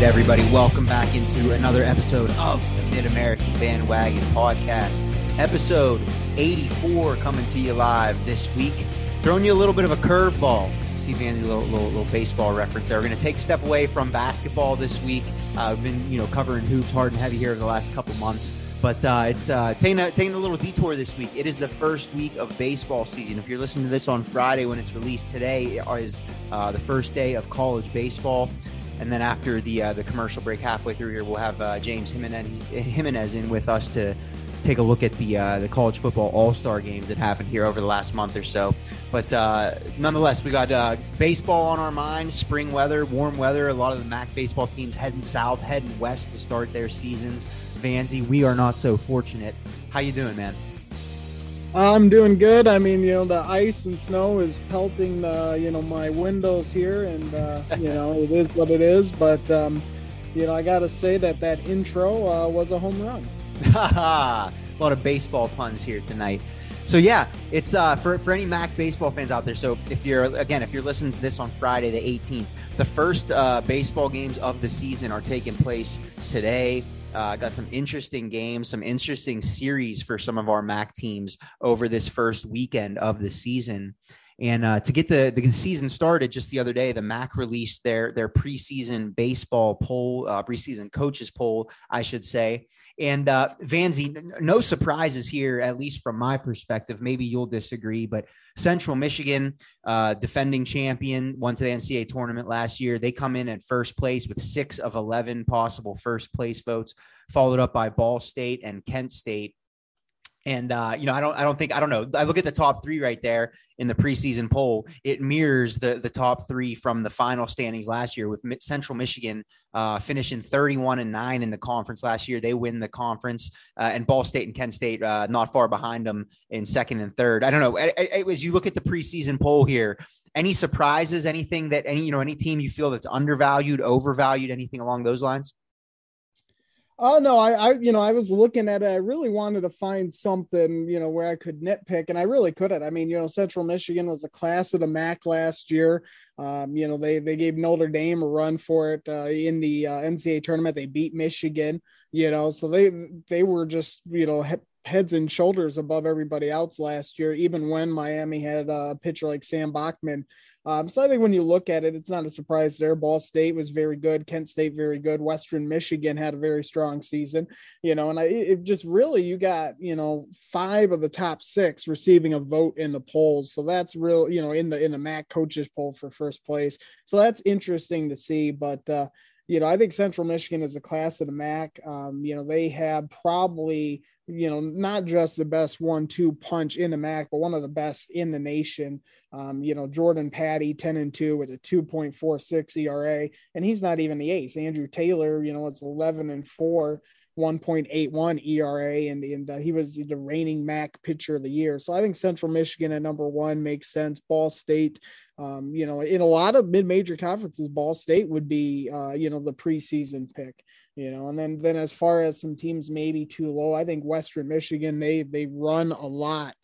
Right, everybody, welcome back into another episode of the Mid American Bandwagon Podcast. Episode 84 coming to you live this week. Throwing you a little bit of a curveball. See Vandy, little, little, little baseball reference there. We're going to take a step away from basketball this week. Uh, I've been, you know, covering hoops hard and heavy here over the last couple months. But uh, it's uh, taking, a, taking a little detour this week. It is the first week of baseball season. If you're listening to this on Friday when it's released, today is uh, the first day of college baseball. And then after the uh, the commercial break halfway through here, we'll have uh, James Jimenez, Jimenez in with us to take a look at the uh, the college football All Star games that happened here over the last month or so. But uh, nonetheless, we got uh, baseball on our mind. Spring weather, warm weather. A lot of the MAC baseball teams heading south, heading west to start their seasons. Vanzi, we are not so fortunate. How you doing, man? I'm doing good. I mean, you know, the ice and snow is pelting, uh, you know, my windows here, and uh, you know, it is what it is. But um, you know, I got to say that that intro uh, was a home run. a lot of baseball puns here tonight. So yeah, it's uh, for for any MAC baseball fans out there. So if you're again, if you're listening to this on Friday the 18th, the first uh, baseball games of the season are taking place today. Uh, got some interesting games, some interesting series for some of our MAC teams over this first weekend of the season. And uh, to get the, the season started just the other day, the MAC released their their preseason baseball poll, uh, preseason coaches poll, I should say. And uh, Vanzi, no surprises here, at least from my perspective. Maybe you'll disagree, but Central Michigan, uh, defending champion, won to the NCAA tournament last year. They come in at first place with six of 11 possible first place votes, followed up by Ball State and Kent State. And uh, you know, I don't, I don't think, I don't know. I look at the top three right there in the preseason poll. It mirrors the the top three from the final standings last year, with Central Michigan uh, finishing 31 and nine in the conference last year. They win the conference, uh, and Ball State and Kent State uh, not far behind them in second and third. I don't know. As you look at the preseason poll here, any surprises? Anything that any you know any team you feel that's undervalued, overvalued, anything along those lines? Oh no, I, I, you know, I was looking at it. I really wanted to find something, you know, where I could nitpick, and I really couldn't. I mean, you know, Central Michigan was a class of the MAC last year. Um, you know, they they gave Notre Dame a run for it uh, in the uh, NCAA tournament. They beat Michigan. You know, so they they were just you know he- heads and shoulders above everybody else last year. Even when Miami had a pitcher like Sam Bachman um, so I think when you look at it, it's not a surprise there. Ball State was very good, Kent State very good, Western Michigan had a very strong season, you know, and I it just really you got you know five of the top six receiving a vote in the polls, so that's real, you know, in the in the MAC coaches poll for first place. So that's interesting to see, but. uh you know, I think Central Michigan is a class of the MAC. Um, you know, they have probably you know, not just the best one two punch in the MAC, but one of the best in the nation. Um, you know, Jordan Patty, 10 and 2 with a 2.46 ERA, and he's not even the ace. Andrew Taylor, you know, it's 11 and 4, 1.81 ERA, and, and uh, he was the reigning MAC pitcher of the year. So I think Central Michigan at number one makes sense. Ball State, um, you know, in a lot of mid major conferences, Ball State would be, uh, you know, the preseason pick you know and then then as far as some teams maybe too low i think western michigan they they run a lot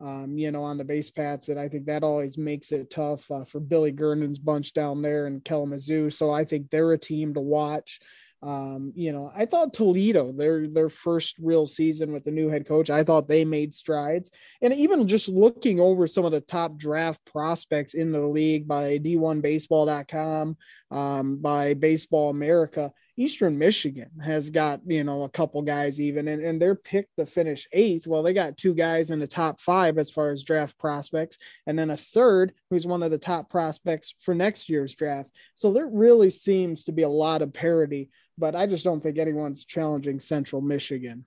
um, you know on the base paths and i think that always makes it tough uh, for billy gernon's bunch down there in kalamazoo so i think they're a team to watch um, you know, I thought Toledo, their their first real season with the new head coach, I thought they made strides. And even just looking over some of the top draft prospects in the league by D1Baseball.com, um, by Baseball America, Eastern Michigan has got, you know, a couple guys even, and, and they're picked to finish eighth. Well, they got two guys in the top five as far as draft prospects, and then a third who's one of the top prospects for next year's draft. So there really seems to be a lot of parity, but I just don't think anyone's challenging Central Michigan.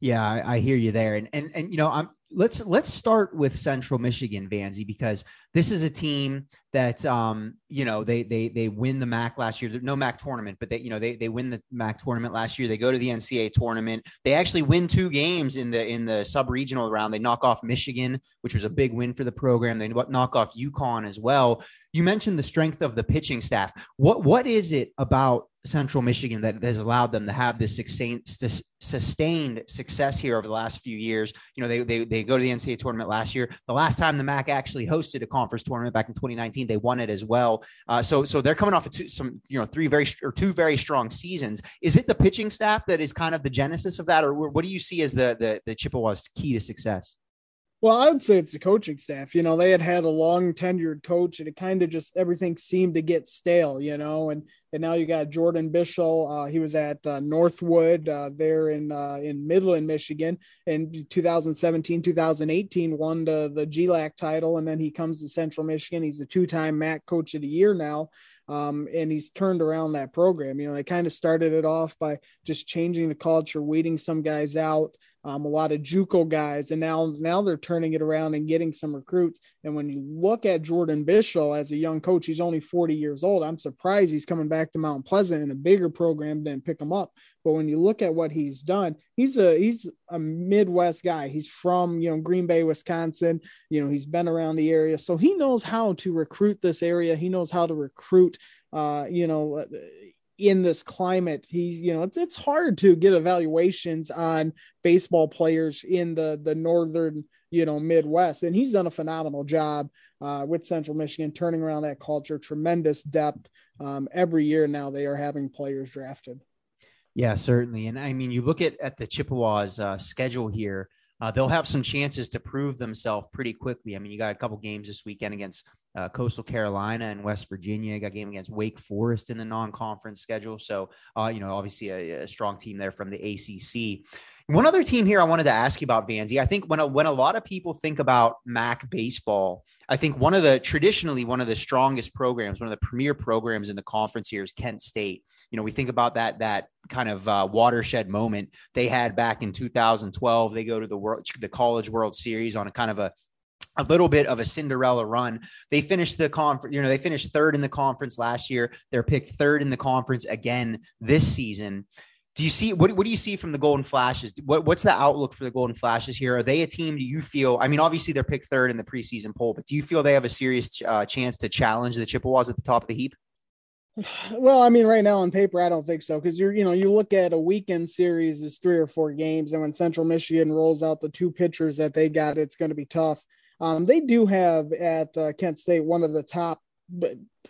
Yeah, I, I, hear you there, and and and you know, I'm let's let's start with Central Michigan, Vanzi, because this is a team that um you know they they they win the MAC last year. No MAC tournament, but they you know they they win the MAC tournament last year. They go to the NCAA tournament. They actually win two games in the in the sub regional round. They knock off Michigan, which was a big win for the program. They knock off UConn as well. You mentioned the strength of the pitching staff. What what is it about Central Michigan that has allowed them to have this sustained, success here over the last few years. You know, they, they, they go to the NCAA tournament last year. The last time the MAC actually hosted a conference tournament back in 2019, they won it as well. Uh, so so they're coming off of two, some you know three very or two very strong seasons. Is it the pitching staff that is kind of the genesis of that, or what do you see as the the, the Chippewas' key to success? Well, I would say it's the coaching staff. You know, they had had a long tenured coach, and it kind of just everything seemed to get stale. You know, and and now you got Jordan Bischel. Uh, he was at uh, Northwood uh, there in uh, in Midland, Michigan, in 2017, 2018, won the the GLAC title, and then he comes to Central Michigan. He's a two time MAC Coach of the Year now. Um, and he's turned around that program. You know, they kind of started it off by just changing the culture, weeding some guys out, um, a lot of JUCO guys, and now now they're turning it around and getting some recruits. And when you look at Jordan Bischel as a young coach, he's only 40 years old. I'm surprised he's coming back to Mount Pleasant in a bigger program than pick him up. But when you look at what he's done, he's a he's a Midwest guy. He's from you know Green Bay, Wisconsin. You know he's been around the area, so he knows how to recruit this area. He knows how to recruit. Uh, you know in this climate he's you know it's it's hard to get evaluations on baseball players in the the northern you know midwest and he's done a phenomenal job uh, with central michigan turning around that culture tremendous depth um, every year now they are having players drafted yeah certainly and i mean you look at at the chippewas uh, schedule here uh, they'll have some chances to prove themselves pretty quickly. I mean, you got a couple games this weekend against uh, Coastal Carolina and West Virginia. You got a game against Wake Forest in the non-conference schedule. So, uh, you know, obviously a, a, strong team there from the ACC. One other team here I wanted to ask you about, Vanzi. I think when a, when a lot of people think about MAC baseball, I think one of the traditionally one of the strongest programs, one of the premier programs in the conference here is Kent State. You know, we think about that that kind of uh, watershed moment they had back in 2012. They go to the world, the College World Series on a kind of a a little bit of a Cinderella run. They finished the conference, you know, they finished third in the conference last year. They're picked third in the conference again this season. Do you see what, what do you see from the Golden Flashes? What, what's the outlook for the Golden Flashes here? Are they a team? Do you feel? I mean, obviously they're picked third in the preseason poll, but do you feel they have a serious uh, chance to challenge the Chippewas at the top of the heap? Well, I mean, right now on paper, I don't think so because you're, you know, you look at a weekend series is three or four games, and when Central Michigan rolls out the two pitchers that they got, it's going to be tough. Um, they do have at uh, Kent State one of the top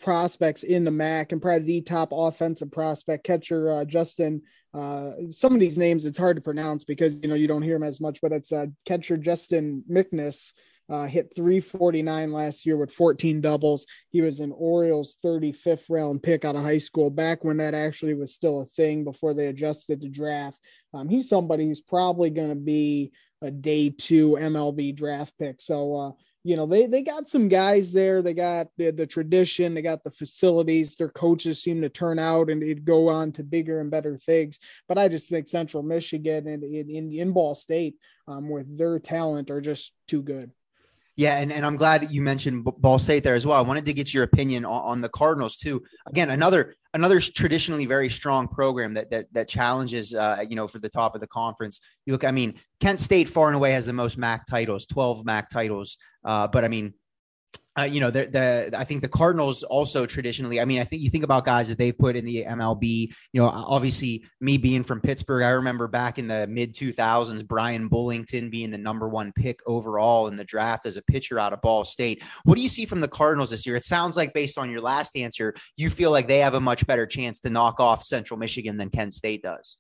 prospects in the MAC and probably the top offensive prospect catcher uh, Justin. Uh, some of these names it's hard to pronounce because you know you don't hear them as much, but it's uh, catcher Justin McNish. Uh, hit 349 last year with 14 doubles. He was an Orioles 35th round pick out of high school back when that actually was still a thing before they adjusted the draft. Um, he's somebody who's probably going to be a day two MLB draft pick. So, uh, you know, they they got some guys there. They got the, the tradition. They got the facilities. Their coaches seem to turn out and it go on to bigger and better things. But I just think Central Michigan and in in, in Ball State, um, with their talent, are just too good. Yeah, and, and I'm glad you mentioned Ball State there as well. I wanted to get your opinion on, on, the Cardinals too. Again, another another traditionally very strong program that that that challenges uh, you know for the top of the conference. You look, I mean, Kent State far and away has the most MAC titles, 12 MAC titles. Uh, but I mean, uh, you know, the, the I think the Cardinals also traditionally. I mean, I think you think about guys that they've put in the MLB. You know, obviously, me being from Pittsburgh, I remember back in the mid 2000s, Bryan Bullington being the number one pick overall in the draft as a pitcher out of Ball State. What do you see from the Cardinals this year? It sounds like, based on your last answer, you feel like they have a much better chance to knock off Central Michigan than Kent State does.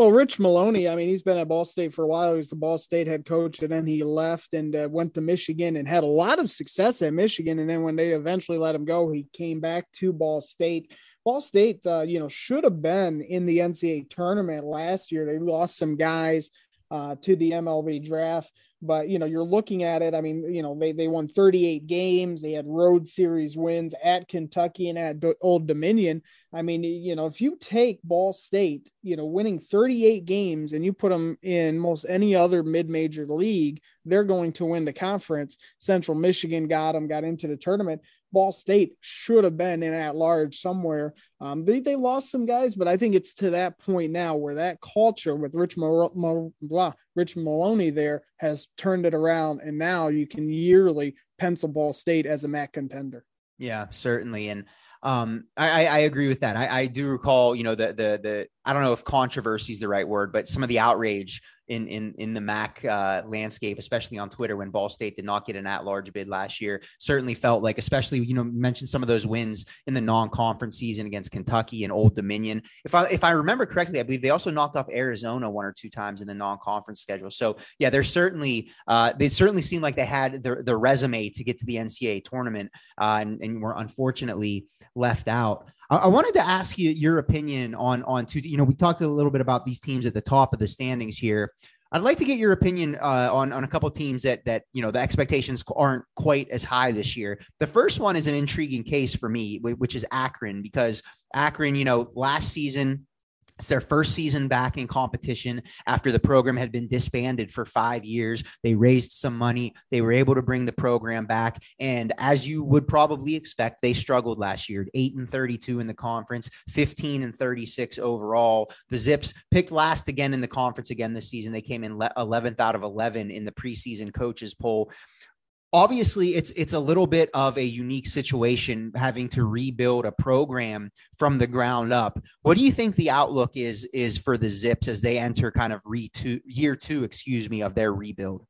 Well, Rich Maloney, I mean, he's been at Ball State for a while. He was the Ball State head coach, and then he left and uh, went to Michigan and had a lot of success at Michigan. And then when they eventually let him go, he came back to Ball State. Ball State, uh, you know, should have been in the NCAA tournament last year. They lost some guys uh, to the MLB draft. But you know, you're looking at it. I mean, you know, they they won 38 games. They had road series wins at Kentucky and at Old Dominion. I mean, you know, if you take Ball State, you know, winning 38 games and you put them in most any other mid-major league, they're going to win the conference. Central Michigan got them, got into the tournament. Ball State should have been in at large somewhere. Um, they, they lost some guys, but I think it's to that point now where that culture with Rich, Mo- Mo- blah, Rich Maloney there has turned it around. And now you can yearly pencil Ball State as a MAC contender. Yeah, certainly. And um, I, I agree with that. I, I do recall, you know, the the the I don't know if controversy is the right word, but some of the outrage in in in the MAC uh, landscape, especially on Twitter when Ball State did not get an at-large bid last year. Certainly felt like, especially you know, mentioned some of those wins in the non-conference season against Kentucky and Old Dominion. If I if I remember correctly, I believe they also knocked off Arizona one or two times in the non-conference schedule. So yeah, they're certainly uh, they certainly seemed like they had the the resume to get to the NCAA tournament, uh, and, and were unfortunately left out. I wanted to ask you your opinion on on two. You know, we talked a little bit about these teams at the top of the standings here. I'd like to get your opinion uh, on on a couple teams that that you know the expectations aren't quite as high this year. The first one is an intriguing case for me, which is Akron, because Akron, you know, last season it's their first season back in competition after the program had been disbanded for five years. They raised some money. They were able to bring the program back. And as you would probably expect, they struggled last year 8 and 32 in the conference, 15 and 36 overall. The Zips picked last again in the conference again this season. They came in 11th out of 11 in the preseason coaches poll obviously it's it's a little bit of a unique situation having to rebuild a program from the ground up. What do you think the outlook is is for the zips as they enter kind of re two, year two excuse me of their rebuild?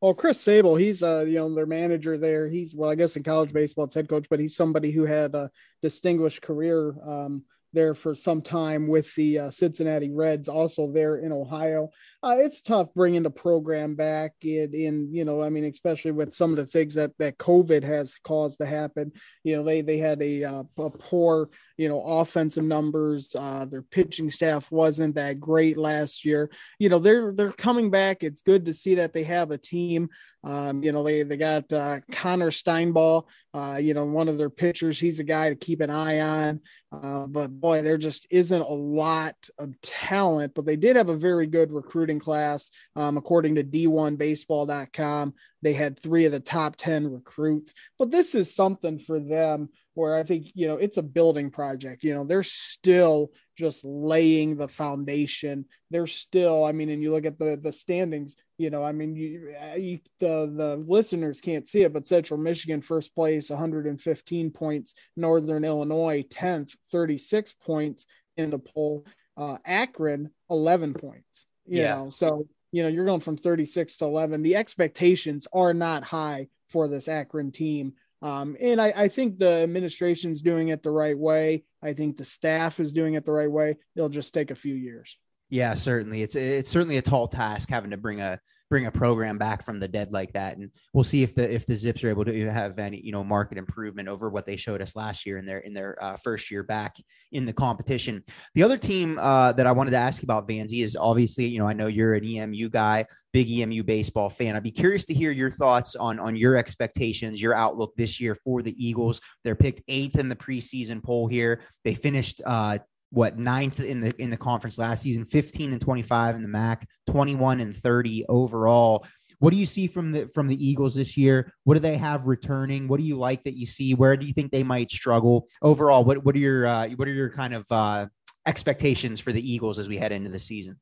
Well Chris Sabo he's uh you know their manager there. He's well i guess in college baseball it's head coach but he's somebody who had a distinguished career um there for some time with the uh, Cincinnati Reds, also there in Ohio. Uh, it's tough bringing the program back in, in, you know, I mean, especially with some of the things that that COVID has caused to happen. You know, they they had a, uh, a poor, you know, offensive numbers. Uh, their pitching staff wasn't that great last year. You know, they're they're coming back. It's good to see that they have a team. Um, you know, they they got uh, Connor Steinball. Uh, you know, one of their pitchers. He's a guy to keep an eye on. Uh, but boy, there just isn't a lot of talent, but they did have a very good recruiting class. Um, according to D1Baseball.com, they had three of the top 10 recruits. But this is something for them where I think, you know, it's a building project. You know, they're still just laying the foundation. They're still, I mean, and you look at the the standings, you know, I mean, you, you the the listeners can't see it, but Central Michigan first place, 115 points, Northern Illinois 10th, 36 points in the poll, uh, Akron 11 points. You yeah. know, so you know, you're going from 36 to 11. The expectations are not high for this Akron team. Um, and I, I, think the administration's doing it the right way. I think the staff is doing it the right way. It'll just take a few years. Yeah, certainly. It's it's certainly a tall task having to bring a bring a program back from the dead like that, and we'll see if the if the Zips are able to have any you know market improvement over what they showed us last year in their in their uh, first year back in the competition. The other team uh, that I wanted to ask about Vanzi is obviously you know I know you're an EMU guy, big EMU baseball fan. I'd be curious to hear your thoughts on on your expectations, your outlook this year for the Eagles. They're picked eighth in the preseason poll here. They finished uh, what ninth in the in the conference last season, 15 and 25 in the MAC, 21 and 30 overall. What do you see from the from the Eagles this year? What do they have returning? What do you like that you see? Where do you think they might struggle overall? What what are your uh, what are your kind of uh, expectations for the Eagles as we head into the season?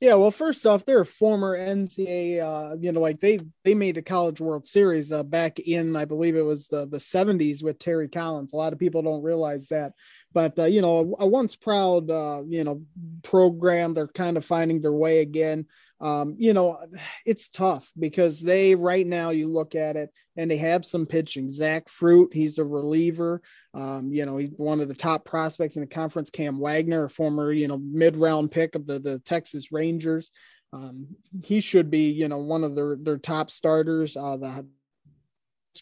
Yeah, well, first off, they're a former NCAA. Uh, you know, like they they made the College World Series uh, back in, I believe it was the the '70s with Terry Collins. A lot of people don't realize that but uh, you know a, once proud uh, you know program they're kind of finding their way again. Um, you know it's tough because they right now you look at it and they have some pitching. Zach fruit he's a reliever. Um, you know he's one of the top prospects in the conference. Cam wagner a former you know mid-round pick of the, the texas rangers. Um, he should be you know one of their their top starters. Uh, the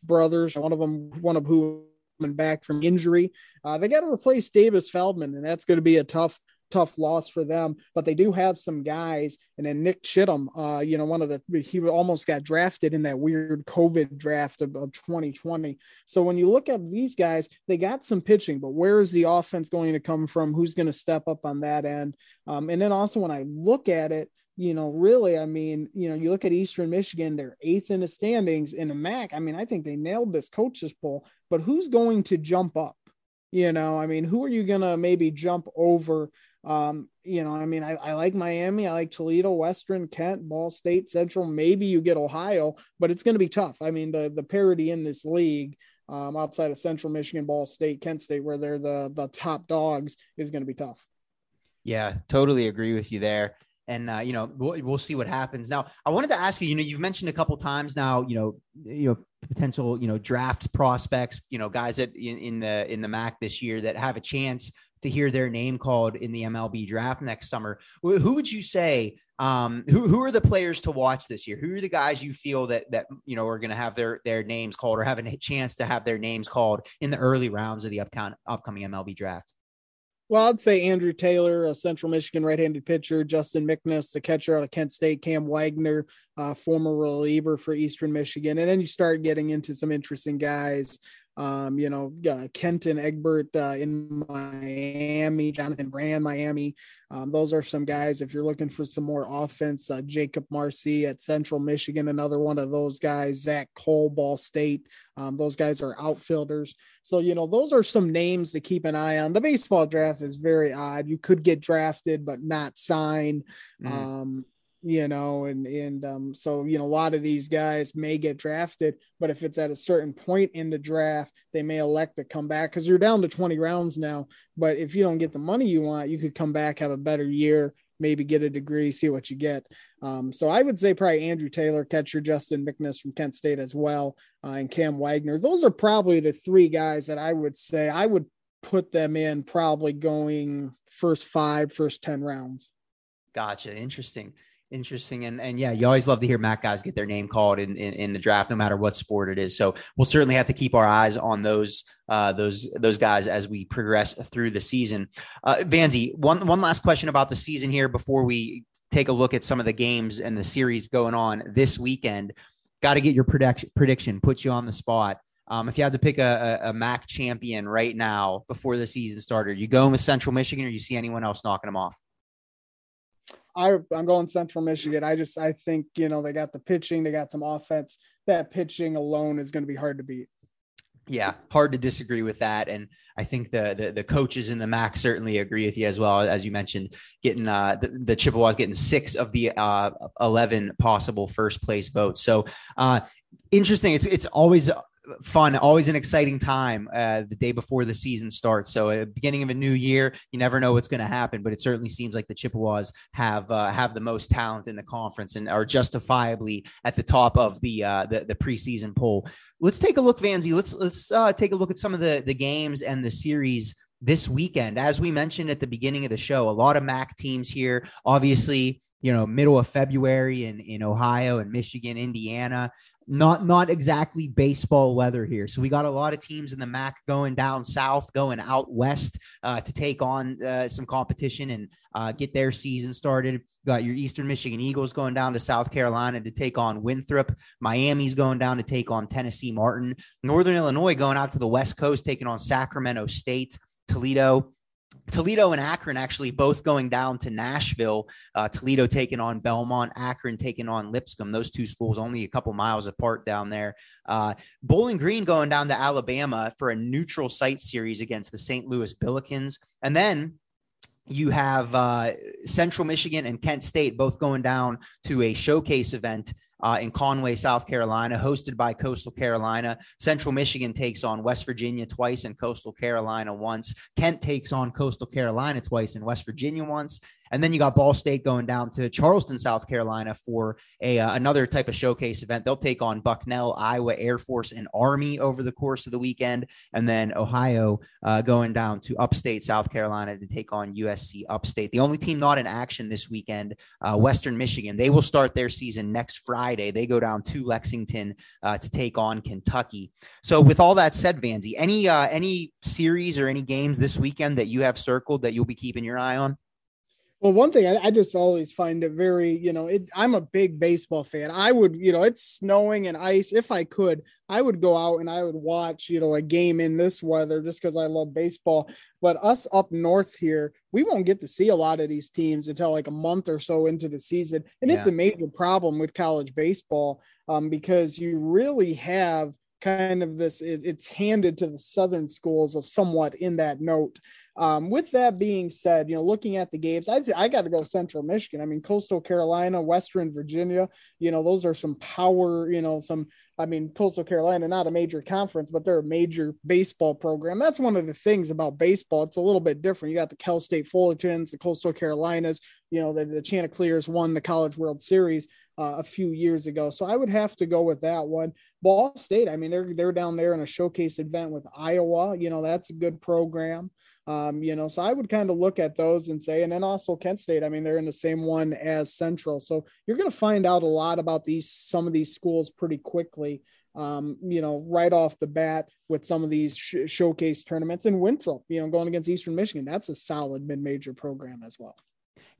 brothers one of them one of who coming back from injury. Uh, they got to replace Davis Feldman, and that's going to be a tough tough loss for them, but they do have some guys. And then Nick Chittum, uh, you know, one of the he almost got drafted in that weird COVID draft of, of 2020. So when you look at these guys, they got some pitching, but where is the offense going to come from? Who's going to step up on that end? Um, and then also when I look at it, you know, really, I mean, you know, you look at Eastern Michigan, they're eighth in the standings in the MAC. I mean, I think they nailed this coaches poll, but who's going to jump up? You know, I mean, who are you going to maybe jump over? Um, you know, I mean, I, I like Miami, I like Toledo, Western, Kent, Ball State, Central. Maybe you get Ohio, but it's going to be tough. I mean, the the parity in this league, um, outside of Central Michigan, Ball State, Kent State, where they're the the top dogs, is going to be tough. Yeah, totally agree with you there and uh, you know we'll, we'll see what happens. Now, I wanted to ask you. You know, you've mentioned a couple times now. You know, you know potential you know draft prospects. You know, guys that in, in the in the MAC this year that have a chance to hear their name called in the MLB draft next summer. Who would you say? Um, who who are the players to watch this year? Who are the guys you feel that that you know are going to have their their names called or have a chance to have their names called in the early rounds of the upcoming upcoming MLB draft? Well, I'd say Andrew Taylor, a Central Michigan right-handed pitcher, Justin McNiss, the catcher out of Kent State, Cam Wagner, uh, former reliever for Eastern Michigan, and then you start getting into some interesting guys um, you know, uh, Kenton Egbert uh, in Miami, Jonathan Brand, Miami. Um, those are some guys. If you're looking for some more offense, uh, Jacob Marcy at Central Michigan, another one of those guys. Zach Cole, Ball State. Um, those guys are outfielders. So, you know, those are some names to keep an eye on. The baseball draft is very odd. You could get drafted, but not sign. Mm. You know, and and um, so you know a lot of these guys may get drafted, but if it's at a certain point in the draft, they may elect to come back because you're down to 20 rounds now. But if you don't get the money you want, you could come back, have a better year, maybe get a degree, see what you get. Um, so I would say probably Andrew Taylor, catcher Justin McNiss from Kent State as well, uh, and Cam Wagner. Those are probably the three guys that I would say I would put them in probably going first five, first 10 rounds. Gotcha. Interesting. Interesting. And and yeah, you always love to hear Mac guys get their name called in, in, in, the draft, no matter what sport it is. So we'll certainly have to keep our eyes on those uh, those those guys as we progress through the season. Uh, Vanzi, one one last question about the season here before we take a look at some of the games and the series going on this weekend. Got to get your prediction prediction, put you on the spot. Um, if you had to pick a, a, a, MAC champion right now before the season started, you going with Central Michigan, or you see anyone else knocking them off? I, I'm going Central Michigan. I just I think you know they got the pitching, they got some offense. That pitching alone is going to be hard to beat. Yeah, hard to disagree with that, and I think the, the the, coaches in the MAC certainly agree with you as well. As you mentioned, getting uh, the, the Chippewas getting six of the uh, eleven possible first place votes. So uh, interesting. It's it's always fun, always an exciting time uh, the day before the season starts. So, the beginning of a new year, you never know what's going to happen, but it certainly seems like the Chippewas have uh, have the most talent in the conference and are justifiably at the top of the uh, the, the preseason poll. Let's take a look, Vanzi. Let's let's uh, take a look at some of the the games and the series this weekend. As we mentioned at the beginning of the show, a lot of MAC teams here. Obviously, you know, middle of February in, in Ohio and Michigan, Indiana not not exactly baseball weather here. So we got a lot of teams in the MAC going down south, going out west uh, to take on uh, some competition and uh, get their season started. Got your Eastern Michigan Eagles going down to South Carolina to take on Winthrop. Miami's going down to take on Tennessee Martin. Northern Illinois going out to the West Coast, taking on Sacramento State. Toledo Toledo and Akron actually both going down to Nashville. Uh, Toledo taking on Belmont, Akron taking on Lipscomb. Those two schools only a couple miles apart down there. Uh, Bowling Green going down to Alabama for a neutral site series against the St. Louis Billikens. And then you have uh, Central Michigan and Kent State both going down to a showcase event uh, in Conway, South Carolina, hosted by Coastal Carolina. Central Michigan takes on West Virginia twice and Coastal Carolina once. Kent takes on Coastal Carolina twice and West Virginia once. And then you got Ball State going down to Charleston, South Carolina for a uh, another type of showcase event. They'll take on Bucknell, Iowa Air Force, and Army over the course of the weekend. And then Ohio uh, going down to upstate South Carolina to take on USC Upstate. The only team not in action this weekend, uh, Western Michigan. They will start their season next Friday. They go down to Lexington uh, to take on Kentucky. So, with all that said, Vanzi, any uh, any series or any games this weekend that you have circled that you'll be keeping your eye on? Well, one thing I, I, just always find it very, you know, it, I'm a big baseball fan. I would, you know, it's snowing and ice. If I could, I would go out and I would watch, you know, a game in this weather just because I love baseball. But us up north here, we won't get to see a lot of these teams until like a month or so into the season. And yeah. it's a major problem with college baseball um, because you really have kind of this, it, it's handed to the Southern schools of somewhat in that note. Um, with that being said, you know, looking at the games, I, I got to go Central Michigan. I mean, Coastal Carolina, Western Virginia, you know, those are some power, you know, some, I mean, Coastal Carolina, not a major conference, but they're a major baseball program. That's one of the things about baseball. It's a little bit different. You got the Cal State Fullertons, the Coastal Carolinas, you know, the, the Chanticleers won the College World Series. Uh, a few years ago. So I would have to go with that one. Ball State, I mean, they're they're down there in a showcase event with Iowa. You know, that's a good program. Um, you know, so I would kind of look at those and say, and then also Kent State. I mean, they're in the same one as Central, so you're going to find out a lot about these some of these schools pretty quickly. Um, you know, right off the bat with some of these sh- showcase tournaments and Winthrop, you know, going against Eastern Michigan, that's a solid mid-major program as well.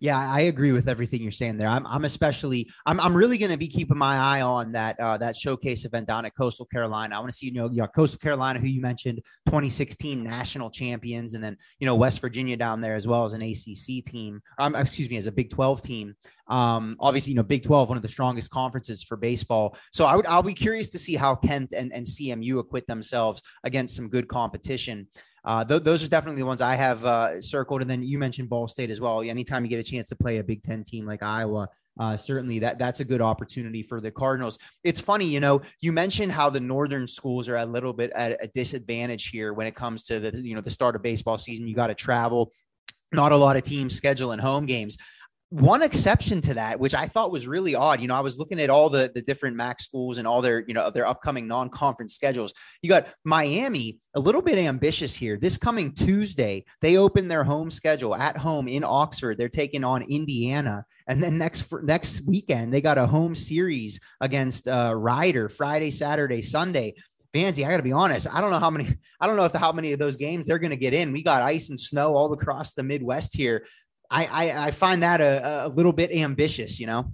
Yeah, I agree with everything you're saying there. I'm, I'm especially, I'm, I'm really going to be keeping my eye on that uh, that showcase event down at Coastal Carolina. I want to see, you know, you Coastal Carolina, who you mentioned, 2016 national champions, and then you know West Virginia down there as well as an ACC team. Um, excuse me, as a Big 12 team. Um, obviously, you know, Big 12, one of the strongest conferences for baseball. So I would, I'll be curious to see how Kent and, and CMU acquit themselves against some good competition. Uh, th- those are definitely the ones I have uh, circled. And then you mentioned Ball State as well. Anytime you get a chance to play a Big Ten team like Iowa, uh, certainly that that's a good opportunity for the Cardinals. It's funny, you know, you mentioned how the northern schools are a little bit at a disadvantage here when it comes to the you know the start of baseball season. You got to travel. Not a lot of teams scheduling home games one exception to that, which I thought was really odd. You know, I was looking at all the, the different MAC schools and all their, you know, their upcoming non-conference schedules. You got Miami, a little bit ambitious here. This coming Tuesday, they open their home schedule at home in Oxford. They're taking on Indiana. And then next next weekend, they got a home series against uh, Rider Friday, Saturday, Sunday. Fancy, I got to be honest. I don't know how many. I don't know if the, how many of those games they're going to get in. We got ice and snow all across the Midwest here. I, I, I find that a, a little bit ambitious, you know?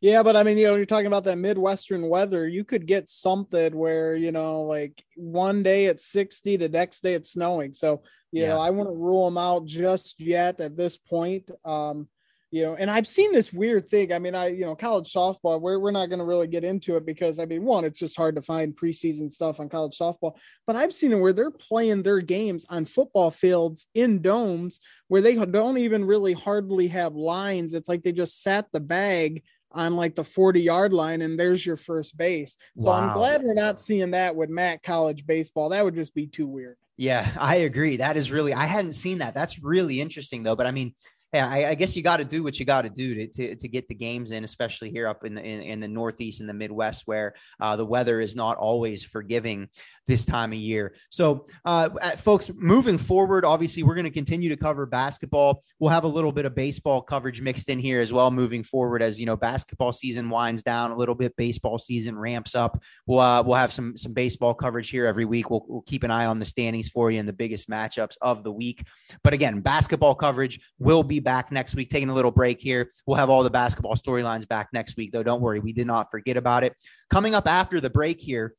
Yeah, but I mean, you know, you're talking about that Midwestern weather. You could get something where, you know, like one day it's 60, the next day it's snowing. So, you yeah. know, I wouldn't rule them out just yet at this point. Um, you know, and I've seen this weird thing. I mean, I, you know, college softball, we're, we're not going to really get into it because I mean, one, it's just hard to find preseason stuff on college softball, but I've seen it where they're playing their games on football fields in domes where they don't even really hardly have lines. It's like they just sat the bag on like the 40 yard line and there's your first base. So wow. I'm glad we're not seeing that with MAC college baseball. That would just be too weird. Yeah, I agree. That is really, I hadn't seen that. That's really interesting though. But I mean, yeah, I, I, guess you got to do what you got to do to, to get the games in, especially here up in the in, in the Northeast and the Midwest, where uh, the weather is not always forgiving this time of year. So, uh, folks, moving forward, obviously, we're going to continue to cover basketball. We'll have a little bit of baseball coverage mixed in here as well, moving forward as you know basketball season winds down a little bit, baseball season ramps up. We'll uh, we'll have some some baseball coverage here every week. We'll, we'll keep an eye on the standings for you and the biggest matchups of the week. But again, basketball coverage will back next week. Taking a little break here. We'll have all the basketball storylines back next week, though. Don't worry, we did not forget about it. Coming up after the break here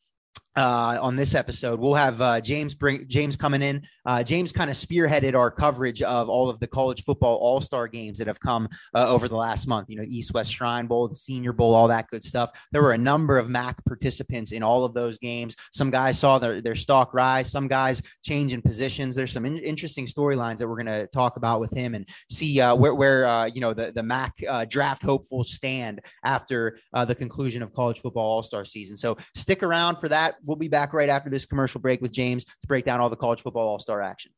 uh, on this episode. We'll have uh, James bring James coming in. Uh, James kind of spearheaded our coverage of all of the college football All Star games that have come uh, over the last month. You know, East West Shrine Bowl, the Senior Bowl, all that good stuff. There were a number of MAC participants in all of those games. Some guys saw their, their stock rise. Some guys change in positions. There's some in- interesting storylines that we're going to talk about with him and see uh, where where uh, you know the the MAC draft hopefuls stand after the conclusion of college football All Star season. So stick around for that We'll be back right after this commercial break with James to break down all the college football all star action.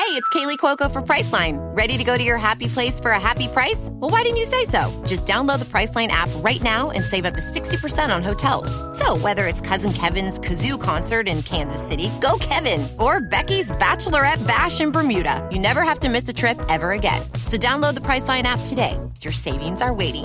Hey, it's Kaley Cuoco for Priceline. Ready to go to your happy place for a happy price? Well, why didn't you say so? Just download the Priceline app right now and save up to 60% on hotels. So, whether it's Cousin Kevin's Kazoo concert in Kansas City, go Kevin, or Becky's Bachelorette Bash in Bermuda, you never have to miss a trip ever again. So, download the Priceline app today. Your savings are waiting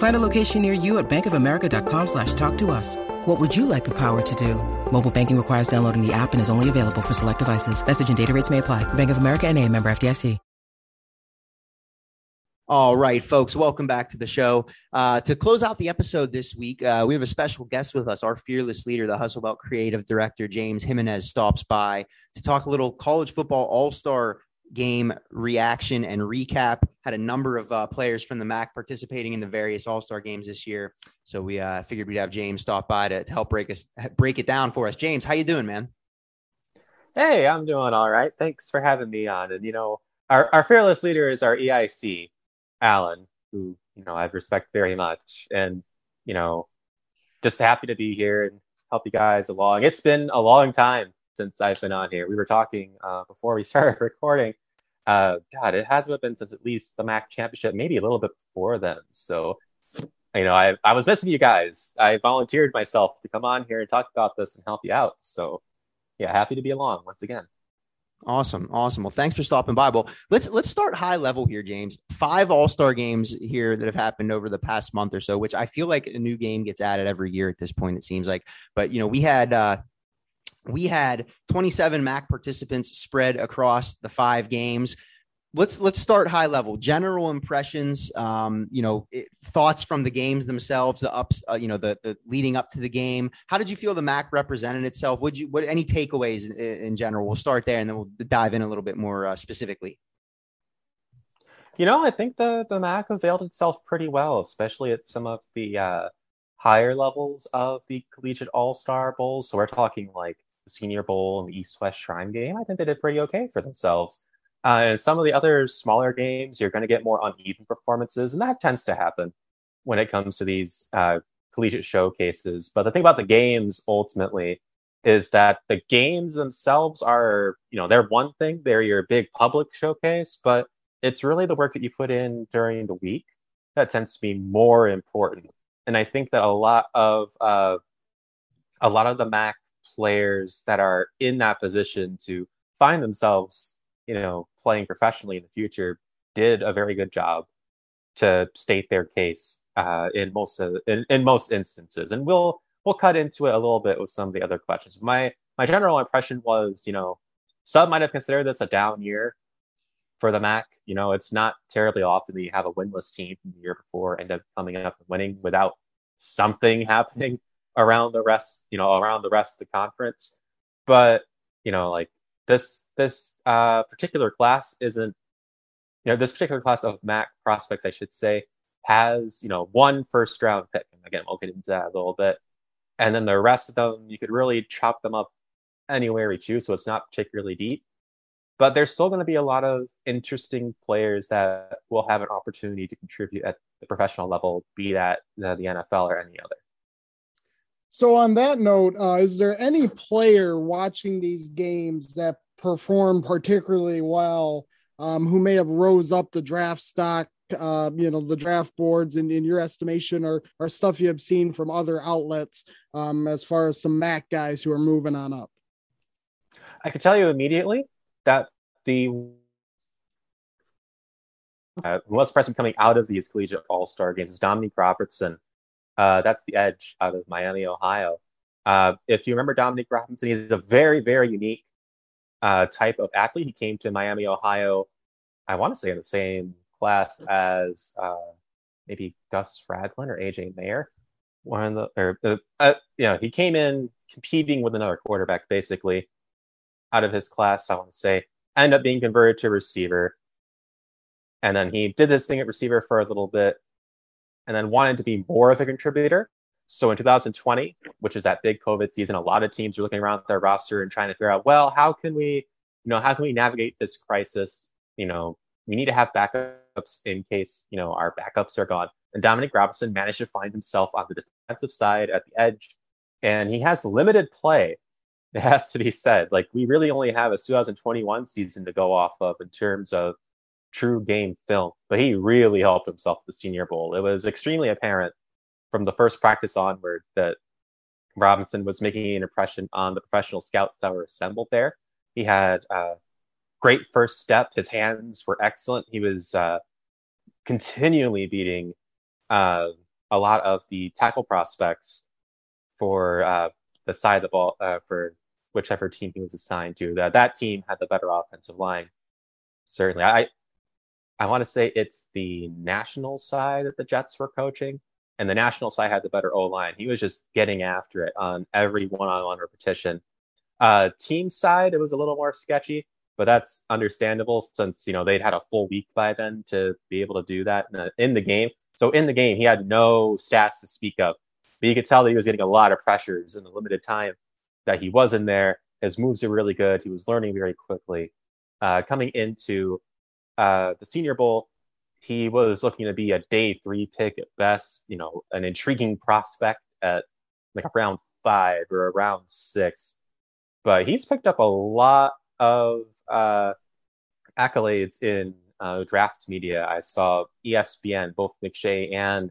Find a location near you at bankofamerica.com slash talk to us. What would you like the power to do? Mobile banking requires downloading the app and is only available for select devices. Message and data rates may apply. Bank of America and a member FDIC. All right, folks, welcome back to the show. Uh, to close out the episode this week, uh, we have a special guest with us. Our fearless leader, the Hustle Belt creative director, James Jimenez, stops by to talk a little college football all star game reaction and recap. Had a number of uh, players from the MAC participating in the various All Star games this year, so we uh, figured we'd have James stop by to, to, help break us break it down for us. James, how you doing, man? Hey, I'm doing all right. Thanks for having me on. And you know, our our fearless leader is our EIC Alan, who you know I respect very much, and you know, just happy to be here and help you guys along. It's been a long time since I've been on here. We were talking uh, before we started recording. Uh, God, it has been since at least the MAC championship, maybe a little bit before then. So, you know, I I was missing you guys. I volunteered myself to come on here and talk about this and help you out. So, yeah, happy to be along once again. Awesome, awesome. Well, thanks for stopping by. Well, let's let's start high level here, James. Five All Star games here that have happened over the past month or so, which I feel like a new game gets added every year at this point. It seems like, but you know, we had uh, we had 27 MAC participants spread across the five games. Let's let's start high level. General impressions um you know it, thoughts from the games themselves the ups uh, you know the, the leading up to the game. How did you feel the mac represented itself? Would you what any takeaways in, in general? We'll start there and then we'll dive in a little bit more uh, specifically. You know i think the the mac availed itself pretty well especially at some of the uh higher levels of the collegiate all-star bowls. So we're talking like senior bowl and the east west shrine game i think they did pretty okay for themselves uh, and some of the other smaller games, you're going to get more uneven performances, and that tends to happen when it comes to these uh, collegiate showcases. But the thing about the games ultimately is that the games themselves are, you know, they're one thing, they're your big public showcase, but it's really the work that you put in during the week that tends to be more important. And I think that a lot of uh, a lot of the MAC players that are in that position to find themselves you know, playing professionally in the future did a very good job to state their case uh, in most of, in, in most instances. And we'll we'll cut into it a little bit with some of the other questions. My my general impression was, you know, some might have considered this a down year for the MAC. You know, it's not terribly often that you have a winless team from the year before end up coming up and winning without something happening around the rest, you know, around the rest of the conference. But, you know, like this this uh, particular class isn't you know this particular class of Mac prospects, I should say, has you know one first round pick. And again, we'll get into that a little bit, and then the rest of them you could really chop them up anywhere we choose, so it's not particularly deep. But there's still going to be a lot of interesting players that will have an opportunity to contribute at the professional level, be that the NFL or any other. So, on that note, uh, is there any player watching these games that perform particularly well, um, who may have rose up the draft stock, uh, you know, the draft boards, in, in your estimation, or or stuff you have seen from other outlets, um, as far as some MAC guys who are moving on up? I can tell you immediately that the uh, most person coming out of these collegiate all star games is Dominique Robinson uh, that's the edge out of Miami, Ohio. Uh, if you remember Dominique Robinson, he's a very, very unique uh, type of athlete. He came to Miami, Ohio, I want to say in the same class as uh, maybe Gus Fradlin or AJ Mayer. One of the, or uh, uh, you know, he came in competing with another quarterback basically out of his class. I want to say, ended up being converted to receiver, and then he did this thing at receiver for a little bit, and then wanted to be more of a contributor. So in 2020, which is that big COVID season, a lot of teams are looking around their roster and trying to figure out, well, how can we, you know, how can we navigate this crisis? You know, we need to have backups in case, you know, our backups are gone. And Dominique Robinson managed to find himself on the defensive side at the edge. And he has limited play, it has to be said. Like, we really only have a 2021 season to go off of in terms of true game film, but he really helped himself the Senior Bowl. It was extremely apparent from the first practice onward that Robinson was making an impression on the professional scouts that were assembled there. He had a great first step. His hands were excellent. He was uh, continually beating uh, a lot of the tackle prospects for uh, the side of the ball uh, for whichever team he was assigned to. That that team had the better offensive line. Certainly, I I want to say it's the national side that the Jets were coaching, and the national side had the better O line. He was just getting after it on every one-on-one repetition. Uh, team side, it was a little more sketchy, but that's understandable since you know they'd had a full week by then to be able to do that in the, in the game. So in the game, he had no stats to speak of, but you could tell that he was getting a lot of pressures in the limited time that he was in there. His moves were really good. He was learning very quickly. Uh, coming into uh, the Senior Bowl, he was looking to be a day three pick at best, you know, an intriguing prospect at like around five or around six. But he's picked up a lot of uh, accolades in uh, draft media. I saw ESPN, both McShay and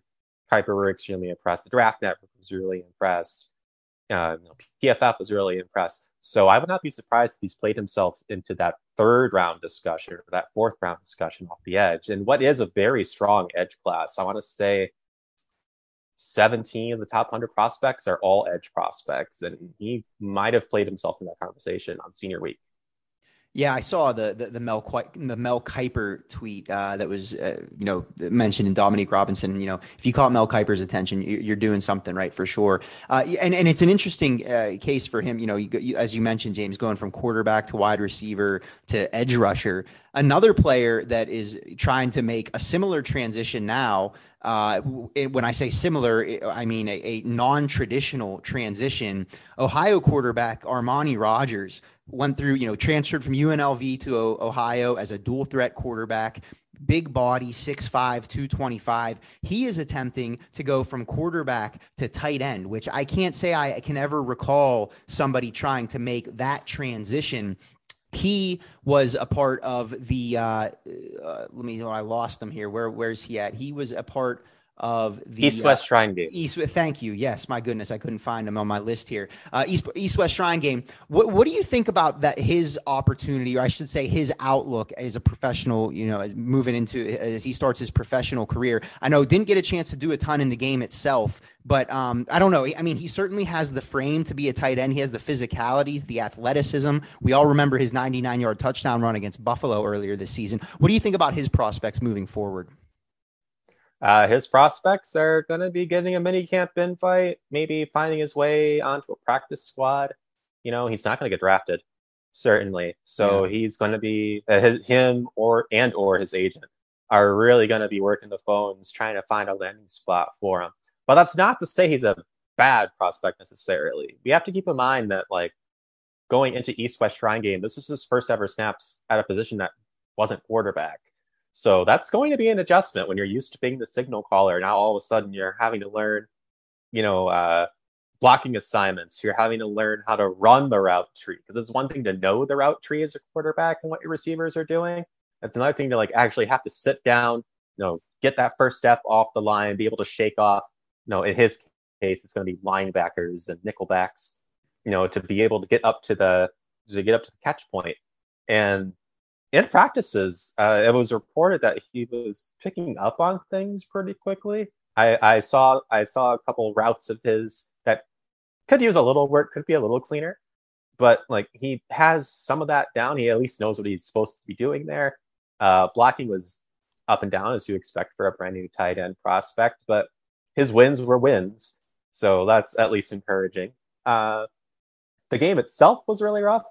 Kiper were extremely impressed. The Draft Network was really impressed. Uh, you know, PFF was really impressed. So I would not be surprised if he's played himself into that third round discussion or that fourth round discussion off the edge. And what is a very strong edge class, I want to say 17 of the top 100 prospects are all edge prospects. And he might have played himself in that conversation on senior week. Yeah, I saw the the, the Mel the Mel Kiper tweet uh, that was uh, you know mentioned in Dominique Robinson. You know, if you caught Mel Kiper's attention, you're doing something right for sure. Uh, and and it's an interesting uh, case for him. You know, you, you, as you mentioned, James, going from quarterback to wide receiver to edge rusher. Another player that is trying to make a similar transition now. Uh, when I say similar, I mean a, a non traditional transition. Ohio quarterback Armani Rogers went through, you know, transferred from UNLV to Ohio as a dual threat quarterback, big body, 6'5, 225. He is attempting to go from quarterback to tight end, which I can't say I can ever recall somebody trying to make that transition. He was a part of the, uh, uh, let me know, I lost him here. Where, where's he at? He was a part of the East West uh, Shrine game. East, thank you. Yes, my goodness, I couldn't find him on my list here. Uh, East East West Shrine game. What what do you think about that? His opportunity, or I should say, his outlook as a professional. You know, as moving into as he starts his professional career. I know didn't get a chance to do a ton in the game itself, but um, I don't know. I mean, he certainly has the frame to be a tight end. He has the physicalities, the athleticism. We all remember his 99 yard touchdown run against Buffalo earlier this season. What do you think about his prospects moving forward? Uh, his prospects are going to be getting a mini camp invite, maybe finding his way onto a practice squad. You know, he's not going to get drafted, certainly. So yeah. he's going to be uh, his, him or and or his agent are really going to be working the phones trying to find a landing spot for him. But that's not to say he's a bad prospect necessarily. We have to keep in mind that like going into East West Shrine game, this is his first ever snaps at a position that wasn't quarterback. So that's going to be an adjustment when you're used to being the signal caller. Now all of a sudden you're having to learn, you know, uh, blocking assignments. You're having to learn how to run the route tree because it's one thing to know the route tree as a quarterback and what your receivers are doing. It's another thing to like actually have to sit down, you know, get that first step off the line, be able to shake off. You know, in his case, it's going to be linebackers and nickelbacks. You know, to be able to get up to the to get up to the catch point, and in practices, uh, it was reported that he was picking up on things pretty quickly. I, I saw I saw a couple routes of his that could use a little work, could be a little cleaner, but like he has some of that down. He at least knows what he's supposed to be doing there. Uh, blocking was up and down as you expect for a brand new tight end prospect, but his wins were wins, so that's at least encouraging. Uh, the game itself was really rough.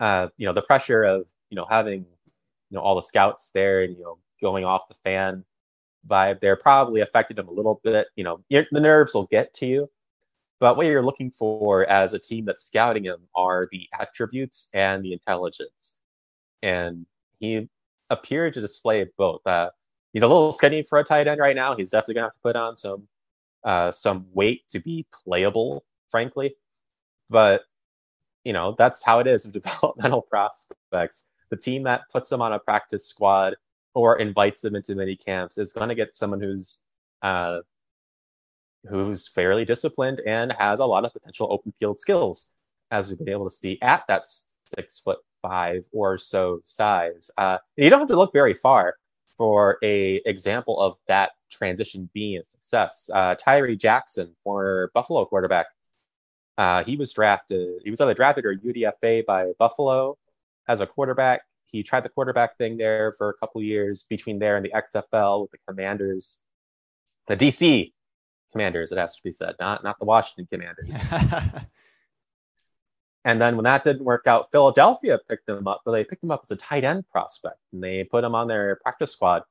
Uh, you know, the pressure of you know having you know all the scouts there and you know going off the fan vibe there probably affected him a little bit. You know, the nerves will get to you, but what you're looking for as a team that's scouting him are the attributes and the intelligence, and he appeared to display both. Uh, he's a little skinny for a tight end right now. He's definitely gonna have to put on some uh, some weight to be playable, frankly. But you know that's how it is with developmental prospects the team that puts them on a practice squad or invites them into mini camps is going to get someone who's uh, who's fairly disciplined and has a lot of potential open field skills, as we've been able to see at that six foot five or so size. Uh, you don't have to look very far for a example of that transition being a success. Uh, Tyree Jackson, former Buffalo quarterback, uh, he was drafted. He was either drafted or UDFA by Buffalo as a quarterback. He tried the quarterback thing there for a couple years between there and the XFL with the Commanders, the DC Commanders. It has to be said, not not the Washington Commanders. and then when that didn't work out, Philadelphia picked him up, but they picked him up as a tight end prospect, and they put him on their practice squad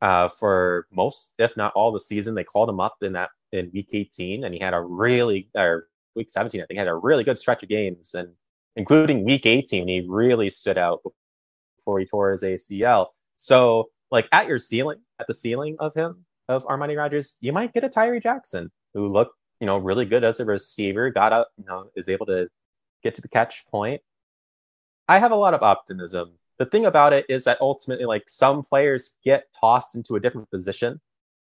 uh, for most, if not all, the season. They called him up in that in week 18, and he had a really or week 17, I think, had a really good stretch of games, and including week 18, he really stood out before he tore his ACL. So, like at your ceiling, at the ceiling of him, of Armani Rogers, you might get a Tyree Jackson who looked, you know, really good as a receiver, got up, you know, is able to get to the catch point. I have a lot of optimism. The thing about it is that ultimately, like some players get tossed into a different position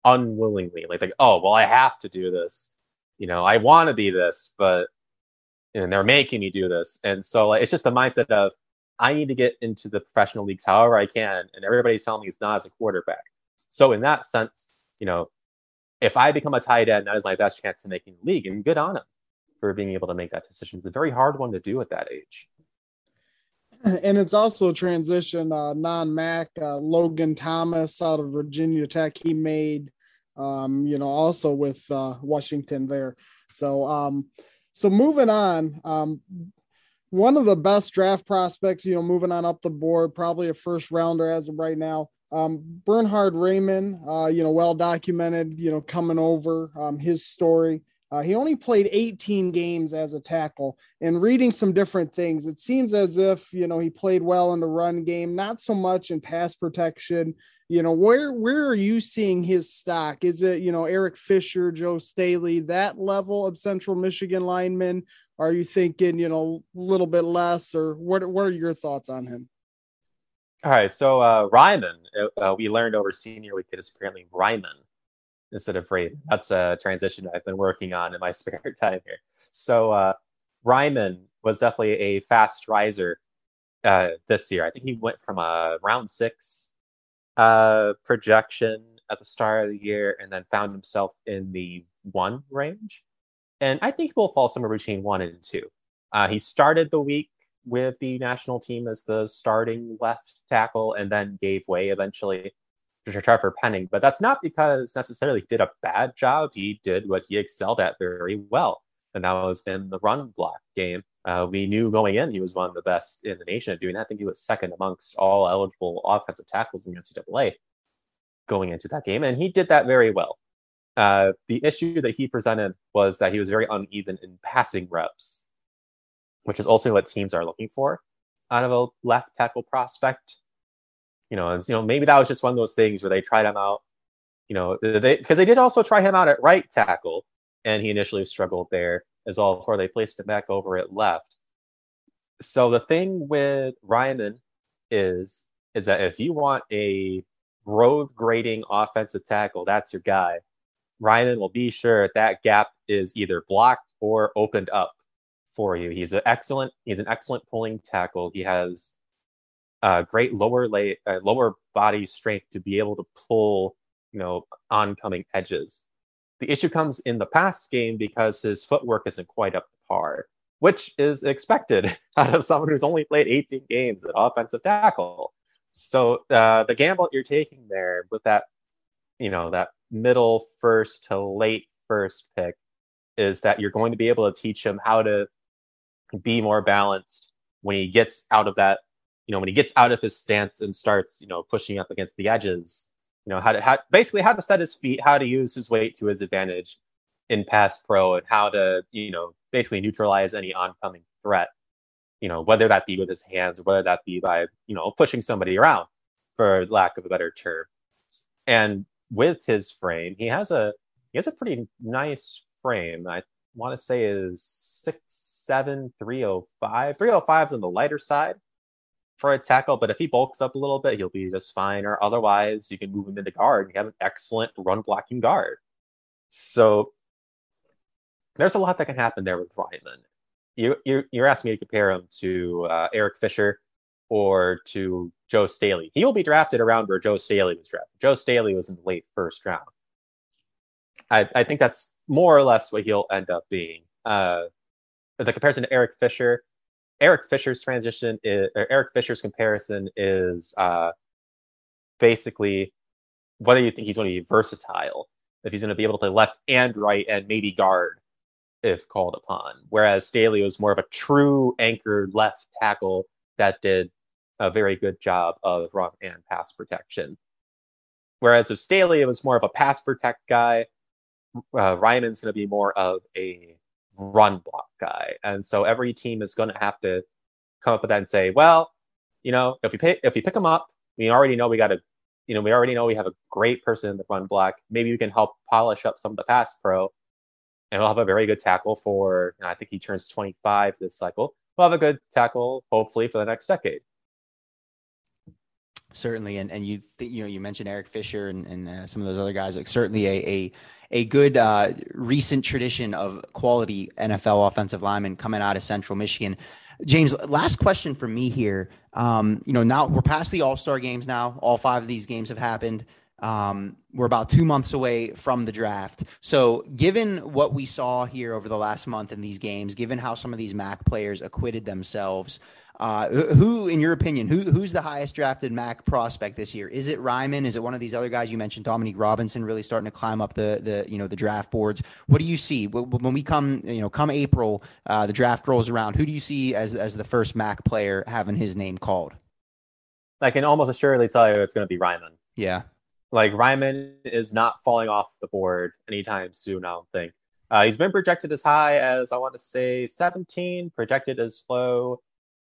unwillingly. Like, like, oh, well, I have to do this. You know, I want to be this, but and they're making me do this. And so like, it's just the mindset of I need to get into the professional leagues however I can, and everybody's telling me it's not as a quarterback. So in that sense, you know, if I become a tight end, that is my best chance of making the league, and good on him for being able to make that decision. It's a very hard one to do at that age. And it's also a transition. Uh, non Mac uh, Logan Thomas out of Virginia Tech, he made, um, you know, also with uh, Washington there. So, um, so moving on, um, one of the best draft prospects, you know, moving on up the board, probably a first rounder as of right now. Um, Bernhard Raimann, uh, you know, well documented, you know, coming over um, his story. Uh, he only played 18 games as a tackle. And reading some different things, it seems as if you know he played well in the run game, not so much in pass protection. You know, where where are you seeing his stock? Is it you know Eric Fisher, Joe Staley, that level of Central Michigan linemen? Are you thinking you know a little bit less, or what? What are your thoughts on him? All right, so uh, Raimann, uh, we learned over senior week that it's apparently Ryman instead of Raven. That's a transition I've been working on in my spare time here. So uh, Raimann was definitely a fast riser uh, this year. I think he went from a round six uh, projection at the start of the year and then found himself in the one range. And I think he'll fall somewhere between one and two. Uh, he started the week with the national team as the starting left tackle and then gave way eventually to Trevor Penning, but that's not because necessarily he did a bad job. He did what he excelled at very well, and that was in the run block game. Uh, we knew going in he was one of the best in the nation at doing that. I think he was second amongst all eligible offensive tackles in the NCAA going into that game, and he did that very well. Uh, the issue that he presented was that he was very uneven in passing reps, which is also what teams are looking for out of a left tackle prospect you know, and, you know, maybe that was just one of those things where they tried him out, you know, they because they did also try him out at right tackle, and he initially struggled there as well before they placed him back over at left. So the thing with Raimann is is that if you want a road grading offensive tackle, that's your guy. Raimann will be sure that gap is either blocked or opened up for you. He's an excellent he's an excellent pulling tackle. He has uh, great lower lay, uh, lower body strength to be able to pull, you know, oncoming edges. The issue comes in the past game because his footwork isn't quite up to par, which is expected out of someone who's only played 18 games at offensive tackle. So uh, the gamble you're taking there with that, you know, that middle first to late first pick is that you're going to be able to teach him how to be more balanced when he gets out of that you know, when he gets out of his stance and starts, you know, pushing up against the edges, you know, how to how, basically how to set his feet, how to use his weight to his advantage in pass pro, and how to, you know, basically neutralize any oncoming threat. You know, whether that be with his hands or whether that be by, you know, pushing somebody around, for lack of a better term. And with his frame, he has a he has a pretty nice frame. I want to say is six seven three oh five. Three oh five is on the lighter side for a tackle, but if he bulks up a little bit, he'll be just fine. Or otherwise, you can move him into guard. You have an excellent run blocking guard. So there's a lot that can happen there with Raimann. You, you're, you're asking me to compare him to uh, Eric Fisher or to Joe Staley. He will be drafted around where Joe Staley was drafted. Joe Staley was in the late first round. I, I think that's more or less what he'll end up being. Uh, the comparison to Eric Fisher, Eric Fisher's transition is, or Eric Fisher's comparison is uh, basically whether you think he's going to be versatile, if he's going to be able to play left and right and maybe guard if called upon. Whereas Staley was more of a true anchored left tackle that did a very good job of run and pass protection. Whereas with Staley, it was more of a pass protect guy. Uh, Raimann's going to be more of a run block guy, and so every team is going to have to come up with that and say, well, you know, if we pick if we pick him up, we already know we got a, you know, we already know we have a great person in the run block. Maybe we can help polish up some of the pass pro, and we'll have a very good tackle for. You know, I think he turns 25 this cycle. We'll have a good tackle, hopefully, for the next decade. Certainly, and and you th- you know you mentioned Eric Fisher and, and uh, some of those other guys. Like certainly a a, a good uh, recent tradition of quality NFL offensive linemen coming out of Central Michigan. James, last question for me here. Um, you know, now we're past the All Star games. Now all five of these games have happened. Um, we're about two months away from the draft. So, given what we saw here over the last month in these games, given how some of these MAC players acquitted themselves, uh, who, in your opinion, who, who's the highest drafted MAC prospect this year? Is it Raimann? Is it one of these other guys you mentioned, Dominique Robinson, really starting to climb up the the you know the draft boards? What do you see when we come you know come April, uh, the draft rolls around? Who do you see as as the first MAC player having his name called? I can almost assuredly tell you it's going to be Raimann. Yeah, like Raimann is not falling off the board anytime soon. I don't think. Uh, he's been projected as high as I want to say 17, projected as low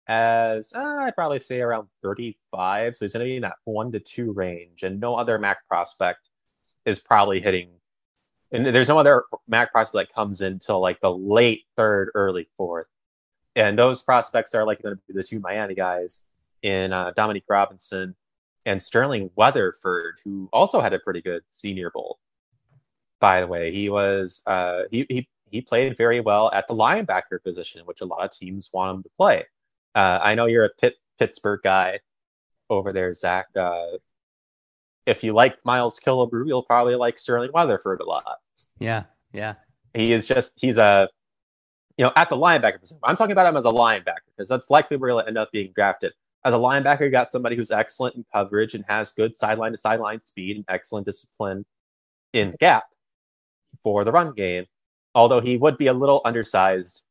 as uh, I'd probably say around 35. So he's going to be in that one to two range, and no other MAC prospect is probably hitting. And there's no other MAC prospect that comes until like the late third, early fourth. And those prospects are like going to be the two Miami guys in uh, Dominique Robinson and Sterling Weatherford, who also had a pretty good Senior Bowl. By the way, he was uh, he he he played very well at the linebacker position, which a lot of teams want him to play. Uh, I know you're a Pitt, Pittsburgh guy over there, Zach. Uh, if you like Miles Killebrew, you'll probably like Sterling Weatherford a lot. Yeah, yeah. He is just he's a you know at the linebacker position. I'm talking about him as a linebacker because that's likely where he'll end up being drafted. As a linebacker, you got somebody who's excellent in coverage and has good sideline to sideline speed and excellent discipline in the gap for the run game. Although he would be a little undersized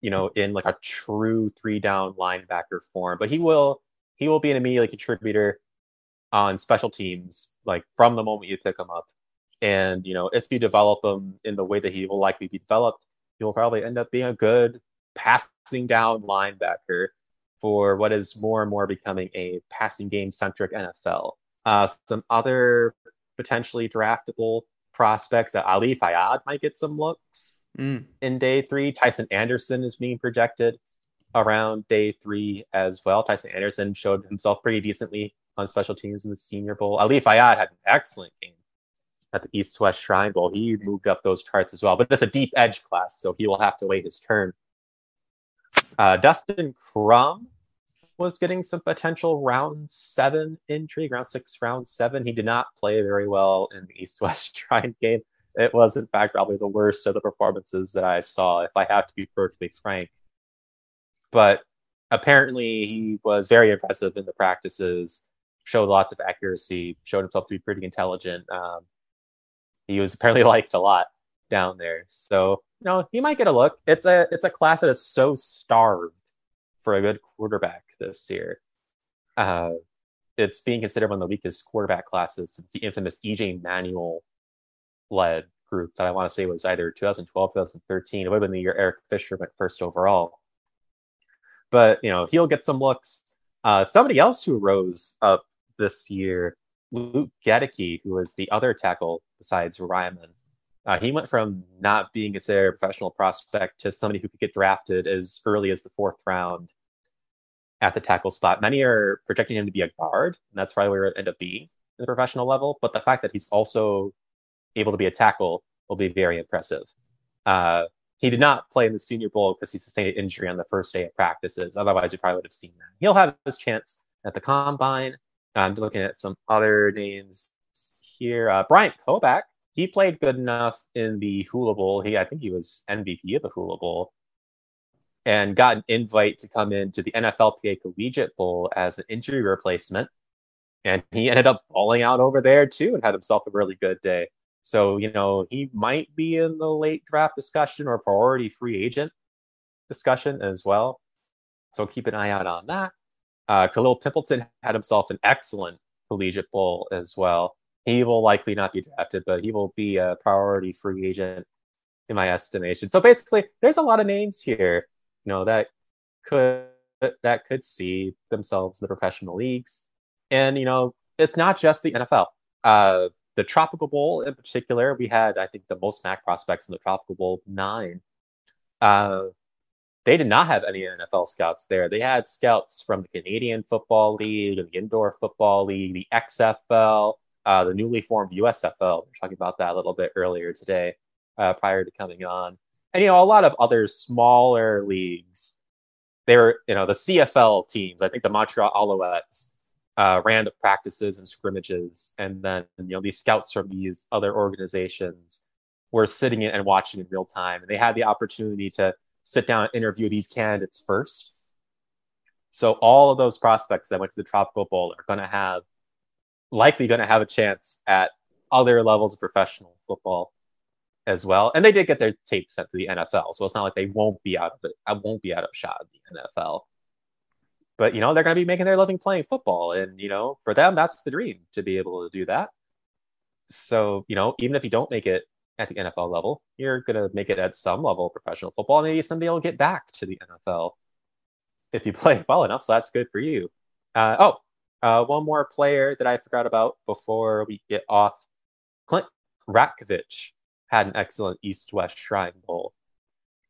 you know, in like a true three down linebacker form. But he will he will be an immediate contributor on special teams, like from the moment you pick him up. And you know, if you develop him in the way that he will likely be developed, he'll probably end up being a good passing down linebacker for what is more and more becoming a passing game centric NFL. Uh, some other potentially draftable prospects, uh, Ali Fayad might get some looks. Mm. In day three, Tyson Anderson is being projected around day three as well. Tyson Anderson showed himself pretty decently on special teams in the Senior Bowl. Ali Fayad had an excellent game at the East West Shrine Bowl. He moved up those charts as well, but it's a deep edge class, so he will have to wait his turn. Uh, Dustin Crum was getting some potential round seven intrigue, round six, round seven. He did not play very well in the East West Shrine game. It was, in fact, probably the worst of the performances that I saw, if I have to be perfectly frank. But apparently, he was very impressive in the practices, showed lots of accuracy, showed himself to be pretty intelligent. Um, he was apparently liked a lot down there. So, you know, he might get a look. It's a it's a class that is so starved for a good quarterback this year. Uh, it's being considered one of the weakest quarterback classes since the infamous EJ Manuel led group that I want to say was either 2012, 2013. It would have been the year Eric Fisher went first overall. But, you know, he'll get some looks. Uh, somebody else who rose up this year, Luke Goedeke, who was the other tackle besides Raimann. Uh, he went from not being considered a professional prospect to somebody who could get drafted as early as the fourth round at the tackle spot. Many are projecting him to be a guard, and that's probably where it end up being in the professional level. But the fact that he's also able to be a tackle will be very impressive. Uh, he did not play in the Senior Bowl because he sustained an injury on the first day of practices. Otherwise, you probably would have seen that. He'll have his chance at the combine. I'm looking at some other names here. Uh, Bryant Koback, he played good enough in the Hula Bowl. He, I think he was MVP of the Hula Bowl and got an invite to come into the NFLPA Collegiate Bowl as an injury replacement. And he ended up falling out over there too and had himself a really good day. So, you know, he might be in the late draft discussion or priority free agent discussion as well. So keep an eye out on that. Uh, Khalil Pimpleton had himself an excellent collegiate bowl as well. He will likely not be drafted, but he will be a priority free agent in my estimation. So basically, there's a lot of names here, you know, that could that could see themselves in the professional leagues. And you know, it's not just the NFL. Uh, the Tropical Bowl in particular, we had I think the most MAC prospects in the Tropical Bowl nine. Uh, they did not have any NFL scouts there. They had scouts from the Canadian Football League, the Indoor Football League, the XFL, uh, the newly formed USFL. We are talking about that a little bit earlier today, uh, prior to coming on, and you know a lot of other smaller leagues. They were, you know, the CFL teams. I think the Montreal Alouettes uh, random practices and scrimmages, and then you know these scouts from these other organizations were sitting in and watching in real time, and they had the opportunity to sit down and interview these candidates first. So all of those prospects that went to the Tropical Bowl are going to have likely going to have a chance at other levels of professional football as well. And they did get their tape sent to the NFL, so it's not like they won't be out of it. I won't be out of shot of the NFL but you know they're going to be making their living playing football and you know for them that's the dream to be able to do that. So you know even if you don't make it at the nfl level you're going to make it at some level of professional football. Maybe someday you'll get back to the nfl if you play well enough so that's good for you. Uh, oh uh, one more player that i forgot about before we get off. Clint ratkovich had an excellent east-west shrine bowl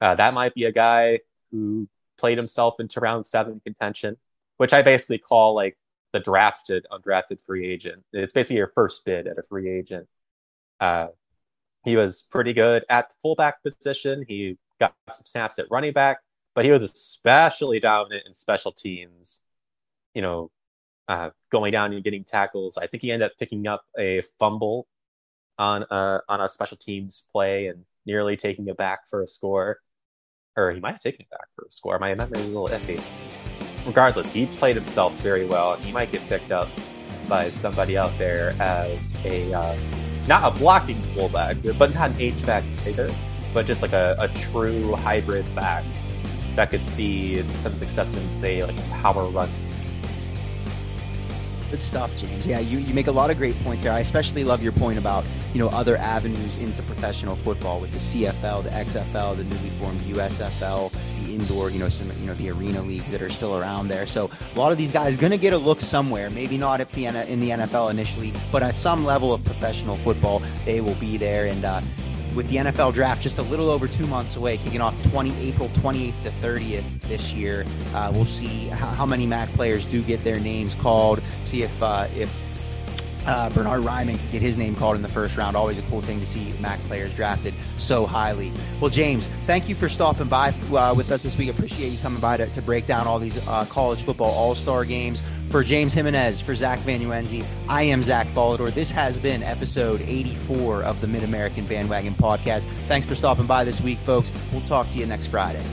uh, that might be a guy who played himself into round seven contention, which I basically call like the drafted, undrafted free agent. It's basically your first bid at a free agent. Uh, he was pretty good at the fullback position. He got some snaps at running back, but he was especially dominant in special teams. You know, uh, going down and getting tackles. I think he ended up picking up a fumble on a on a special teams play and nearly taking it back for a score or he might have taken it back for a score. My memory is a little iffy. Regardless, he played himself very well, and he might get picked up by somebody out there as a uh, not a blocking fullback, but not an H back either, but just like a, a true hybrid back that could see some success in say like power runs Good stuff, James. Yeah, you, you make a lot of great points there. I especially love your point about, you know, other avenues into professional football with the CFL, the XFL, the newly formed USFL, the indoor, you know, some, you know, the arena leagues that are still around there. So a lot of these guys going to get a look somewhere, maybe not at the, in the NFL initially, but at some level of professional football, they will be there. And, uh, with the NFL draft just a little over two months away, kicking off 20 April 28th to 30th this year. Uh, we'll see how, how, many MAC players do get their names called. See if uh, if uh, Bernhard Raimann can get his name called in the first round. Always a cool thing to see MAC players drafted so highly. Well, James, thank you for stopping by uh, with us this week. Appreciate you coming by to, to break down all these uh, college football all star games. For James Jimenez, for Zach Vanuenzi, I am Zach Follador. This has been episode 84 of the Mid American Bandwagon Podcast. Thanks for stopping by this week, folks. We'll talk to you next Friday.